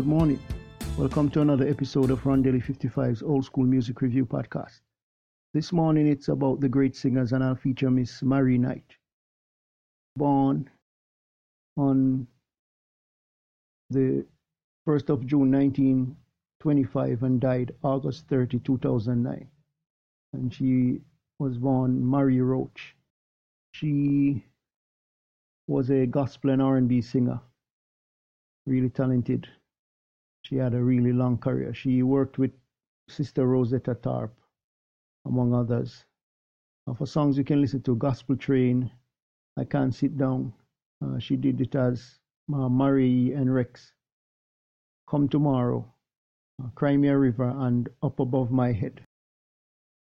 Good morning. Welcome to another episode of Rondelle 55's Old School Music Review Podcast. This morning it's about the great singers and I'll feature Miss Marie Knight. Born on the 1st of June 1925 and died August 30, 2009. And she was born Marie Roach. She was a gospel and R&B singer, really talented. She had a really long career. She worked with Sister Rosetta Tharpe, among others. And for songs you can listen to, Gospel Train, I Can't Sit Down. Uh, she did it as uh, Marie and Rex. Come Tomorrow, uh, Cry Me a River, and Up Above My Head.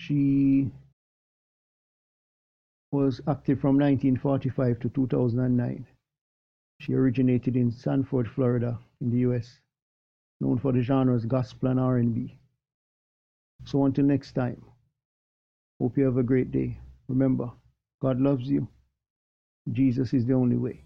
She was active from 1945 to 2009. She originated in Sanford, Florida, in the U.S., known for the genres gospel and R&B. So until next time, hope you have a great day. Remember, God loves you. Jesus is the only way.